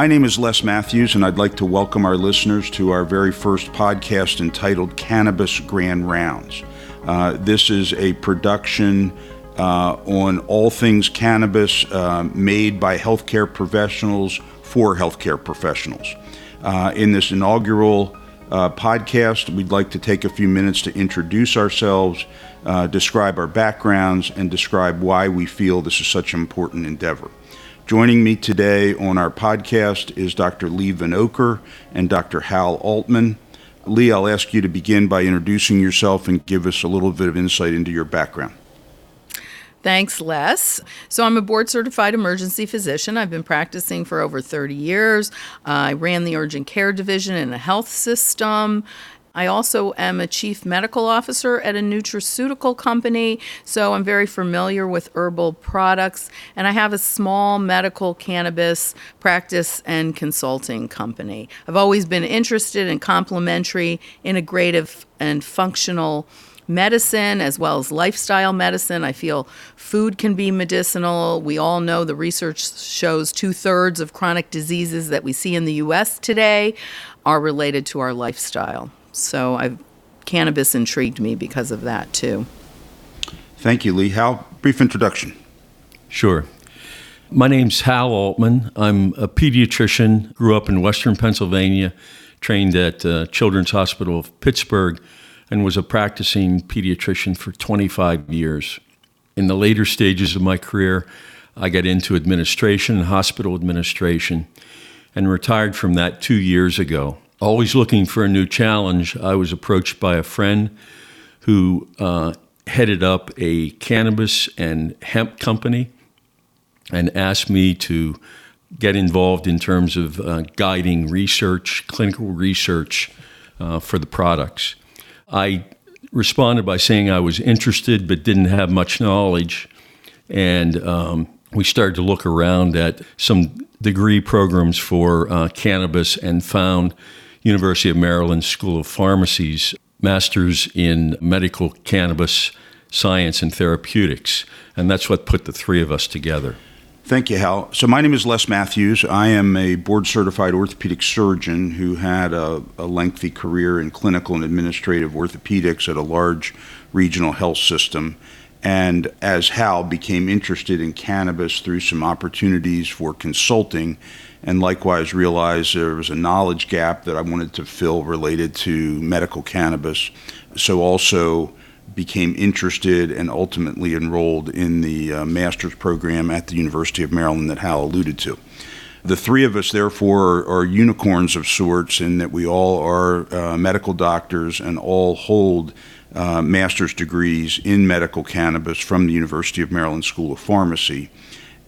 My name is Les Matthews, and I'd like to welcome our listeners to our very first podcast entitled Cannabis Grand Rounds. Uh, this is a production uh, on all things cannabis uh, made by healthcare professionals for healthcare professionals. Uh, in this inaugural uh, podcast, we'd like to take a few minutes to introduce ourselves, uh, describe our backgrounds, and describe why we feel this is such an important endeavor. Joining me today on our podcast is Dr. Leigh Vinocur and Dr. Hal Altman. Leigh, I'll ask you to begin by introducing yourself and give us a little bit of insight into your background. Thanks, Les. So, I'm a board certified emergency physician. I've been practicing for over 30 years. I ran the urgent care division in a health system. I also am a chief medical officer at a nutraceutical company, so I'm very familiar with herbal products. And I have a small medical cannabis practice and consulting company. I've always been interested in complementary, integrative, and functional medicine as well as lifestyle medicine. I feel food can be medicinal. We all know the research shows two thirds of chronic diseases that we see in the US today are related to our lifestyle. So I've, cannabis intrigued me because of that too. Thank you, Leigh. Hal, brief introduction. Sure. My name's Hal Altman. I'm a pediatrician, grew up in Western Pennsylvania, trained at uh, Children's Hospital of Pittsburgh, and was a practicing pediatrician for 25 years. In the later stages of my career, I got into administration and hospital administration and retired from that two years ago. Always looking for a new challenge, I was approached by a friend who uh, headed up a cannabis and hemp company and asked me to get involved in terms of uh, guiding research, clinical research uh, for the products. I responded by saying I was interested but didn't have much knowledge. And um, we started to look around at some degree programs for uh, cannabis and found University of Maryland School of Pharmacy's Masters in Medical Cannabis Science and Therapeutics. And that's what put the three of us together. Thank you, Hal. So, my name is Les Matthews. I am a board certified orthopedic surgeon who had a, a, lengthy career in clinical and administrative orthopedics at a large regional health system. And as Hal became interested in cannabis through some opportunities for consulting, and likewise realized there was a knowledge gap that I wanted to fill related to medical cannabis. So, also became interested and ultimately enrolled in the uh, master's program at the University of Maryland that Hal alluded to. The three of us, therefore, are, are unicorns of sorts in that we all are uh, medical doctors and all hold uh, master's degrees in medical cannabis from the University of Maryland School of Pharmacy.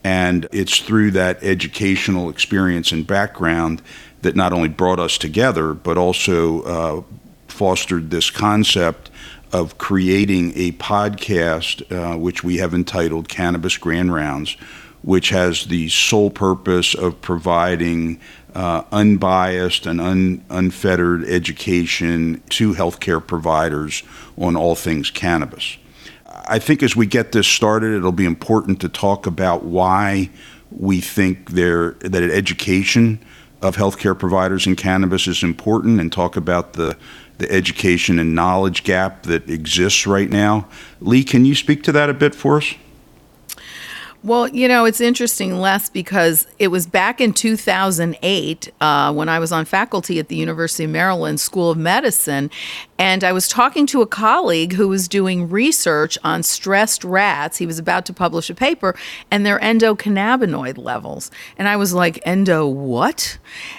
And it's through that educational experience and background that not only brought us together, but also uh, fostered this concept of creating a podcast, uh, which we have entitled Cannabis Grand Rounds, which has the sole purpose of providing uh, unbiased and un- unfettered education to healthcare providers on all things cannabis. I think as we get this started, it'll be important to talk about why we think there that education of healthcare providers in cannabis is important, and talk about the the education and knowledge gap that exists right now. Leigh, can you speak to that a bit for us? Well, you know, it's interesting, Les, because it was back in 2008 uh, when I was on faculty at the University of Maryland School of Medicine. And I was talking to a colleague who was doing research on stressed rats. He was about to publish a paper and their endocannabinoid levels. And I was like, endo what?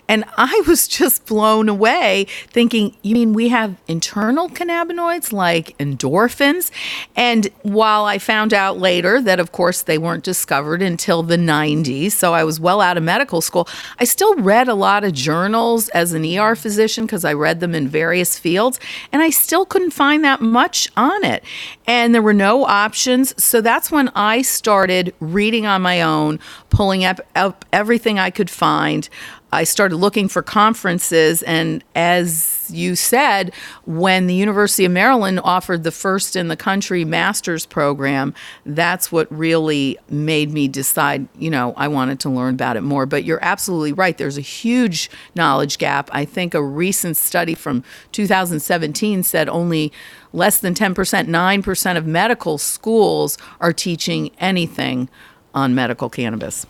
And I was just blown away thinking, you mean we have internal cannabinoids like endorphins? And while I found out later that, of course, they weren't discovered until the 90s. So I was well out of medical school. I still read a lot of journals as an ER physician because I read them in various fields, and I still couldn't find that much on it. And there were no options. So that's when I started reading on my own, pulling up, up everything I could find. I started looking for conferences, and as you said, when the University of Maryland offered the first in the country master's program, that's what really made me decide, you know, I wanted to learn about it more. But you're absolutely right. There's a huge knowledge gap. I think a recent study from 2017 said only less than 10%, 9% of medical schools are teaching anything on medical cannabis.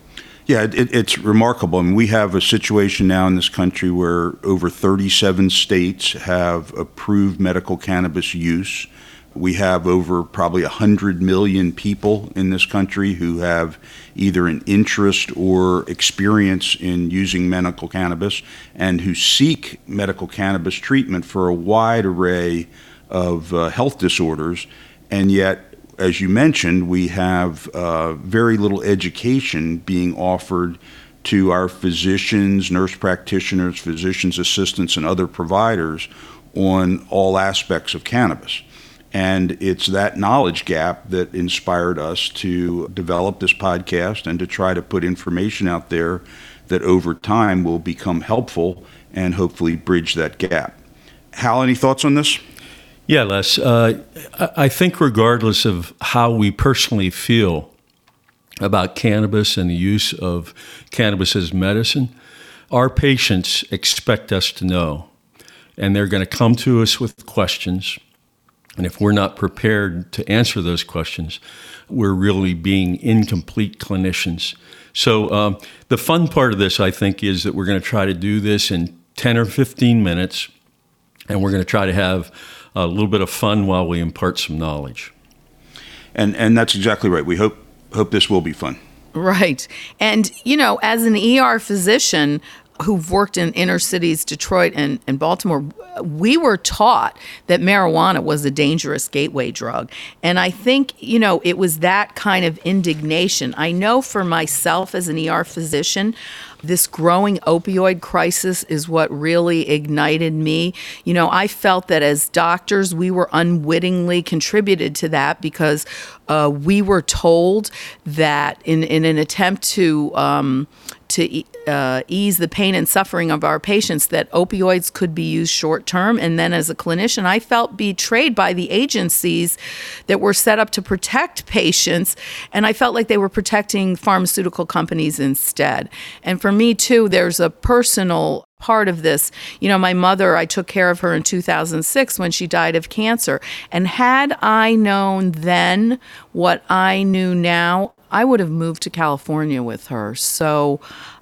Yeah, it, it's remarkable. I mean, we have a situation now in this country where over 37 states have approved medical cannabis use. We have over probably 100 million people in this country who have either an interest or experience in using medical cannabis and who seek medical cannabis treatment for a wide array of uh, health disorders. And yet, as you mentioned, we have uh, very little education being offered to our physicians, nurse practitioners, physicians' assistants, and other providers on all aspects of cannabis. And it's that knowledge gap that inspired us to develop this podcast and to try to put information out there that over time will become helpful and hopefully bridge that gap. Hal, any thoughts on this? Yeah, Les. Uh, I think, regardless of how we personally feel about cannabis and the use of cannabis as medicine, our patients expect us to know. And they're going to come to us with questions. And if we're not prepared to answer those questions, we're really being incomplete clinicians. So, um, the fun part of this, I think, is that we're going to try to do this in 10 or 15 minutes, and we're going to try to have a little bit of fun while we impart some knowledge. And and that's exactly right. We hope hope this will be fun. Right. And, you know, as an ER physician, who've worked in inner cities, Detroit and, and Baltimore, we were taught that marijuana was a dangerous gateway drug. And I think, you know, it was that kind of indignation. I know for myself as an ER physician, this growing opioid crisis is what really ignited me. You know, I felt that as doctors, we were unwittingly contributed to that because uh, we were told that in, in an attempt to um, to uh, ease the pain and suffering of our patients that opioids could be used short term. And then as a clinician, I felt betrayed by the agencies that were set up to protect patients. And I felt like they were protecting pharmaceutical companies instead. And for me, too, there's a personal part of this. You know, my mother, I took care of her in 2006 when she died of cancer. And had I known then what I knew now, I would have moved to California with her. So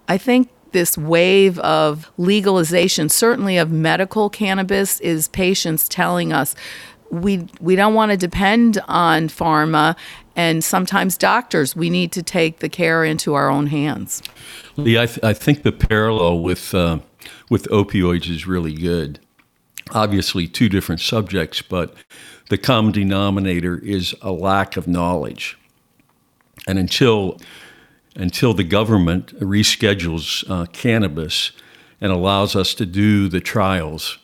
I think this wave of legalization, certainly of medical cannabis, is patients telling us we we don't want to depend on pharma and sometimes doctors. We need to take the care into our own hands. Leigh, I, th- I think the parallel with uh, with opioids is really good. Obviously, two different subjects, but the common denominator is a lack of knowledge. And until until the government reschedules uh, cannabis and allows us to do the trials,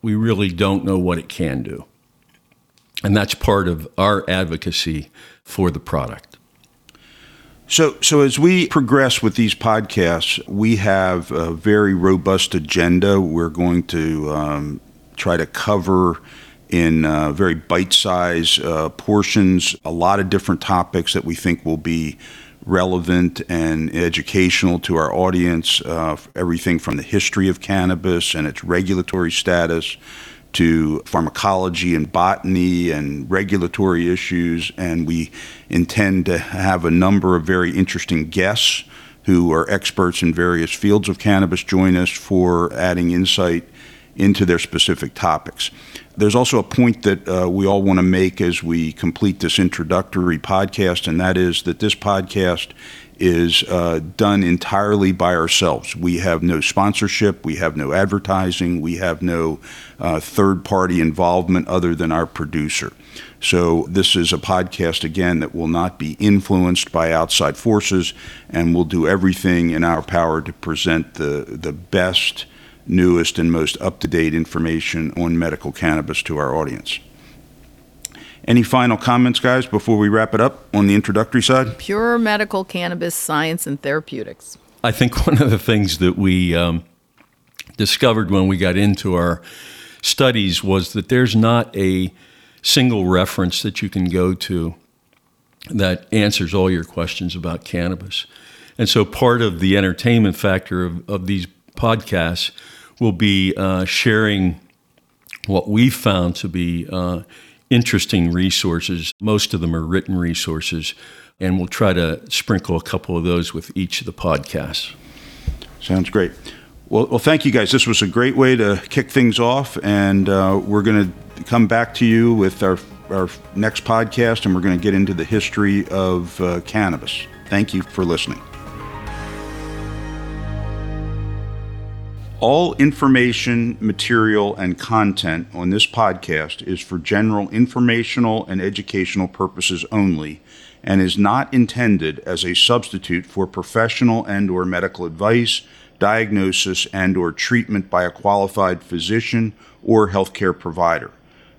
we really don't know what it can do. And that's part of our advocacy for the product. So, so as we progress with these podcasts, we have a very robust agenda. We're going to um, try to cover in uh, very bite-sized uh, portions a lot of different topics that we think will be relevant and educational to our audience. Uh, everything from the history of cannabis and its regulatory status to pharmacology and botany and regulatory issues. And we intend to have a number of very interesting guests who are experts in various fields of cannabis join us for adding insight into their specific topics. There's also a point that uh, we all want to make as we complete this introductory podcast, and that is that this podcast is uh, done entirely by ourselves. We have no sponsorship, we have no advertising, we have no uh, third party involvement other than our producer. So, this is a podcast, again, that will not be influenced by outside forces, and we'll do everything in our power to present the, the best newest and most up to date information on medical cannabis to our audience. Any final comments, guys, before we wrap it up on the introductory side? Pure medical cannabis science and therapeutics. I think one of the things that we um, discovered when we got into our studies was that there's not a single reference that you can go to that answers all your questions about cannabis. And so part of the entertainment factor of, of these podcasts will be uh, sharing what we found to be uh, interesting resources. Most of them are written resources, and we'll try to sprinkle a couple of those with each of the podcasts. Sounds great. Well, well, thank you guys. This was a great way to kick things off, and uh, we're going to come back to you with our our next podcast, and we're going to get into the history of uh, cannabis. Thank you for listening. All information, material, and content on this podcast is for general informational and educational purposes only and is not intended as a substitute for professional and or medical advice, diagnosis, and or treatment by a qualified physician or healthcare provider.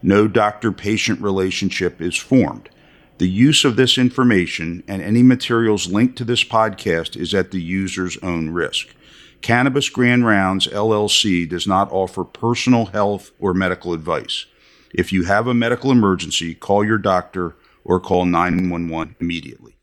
No doctor-patient relationship is formed. The use of this information and any materials linked to this podcast is at the user's own risk. Cannabis Grand Rounds LLC does not offer personal health or medical advice. If you have a medical emergency, call your doctor or call 911 immediately.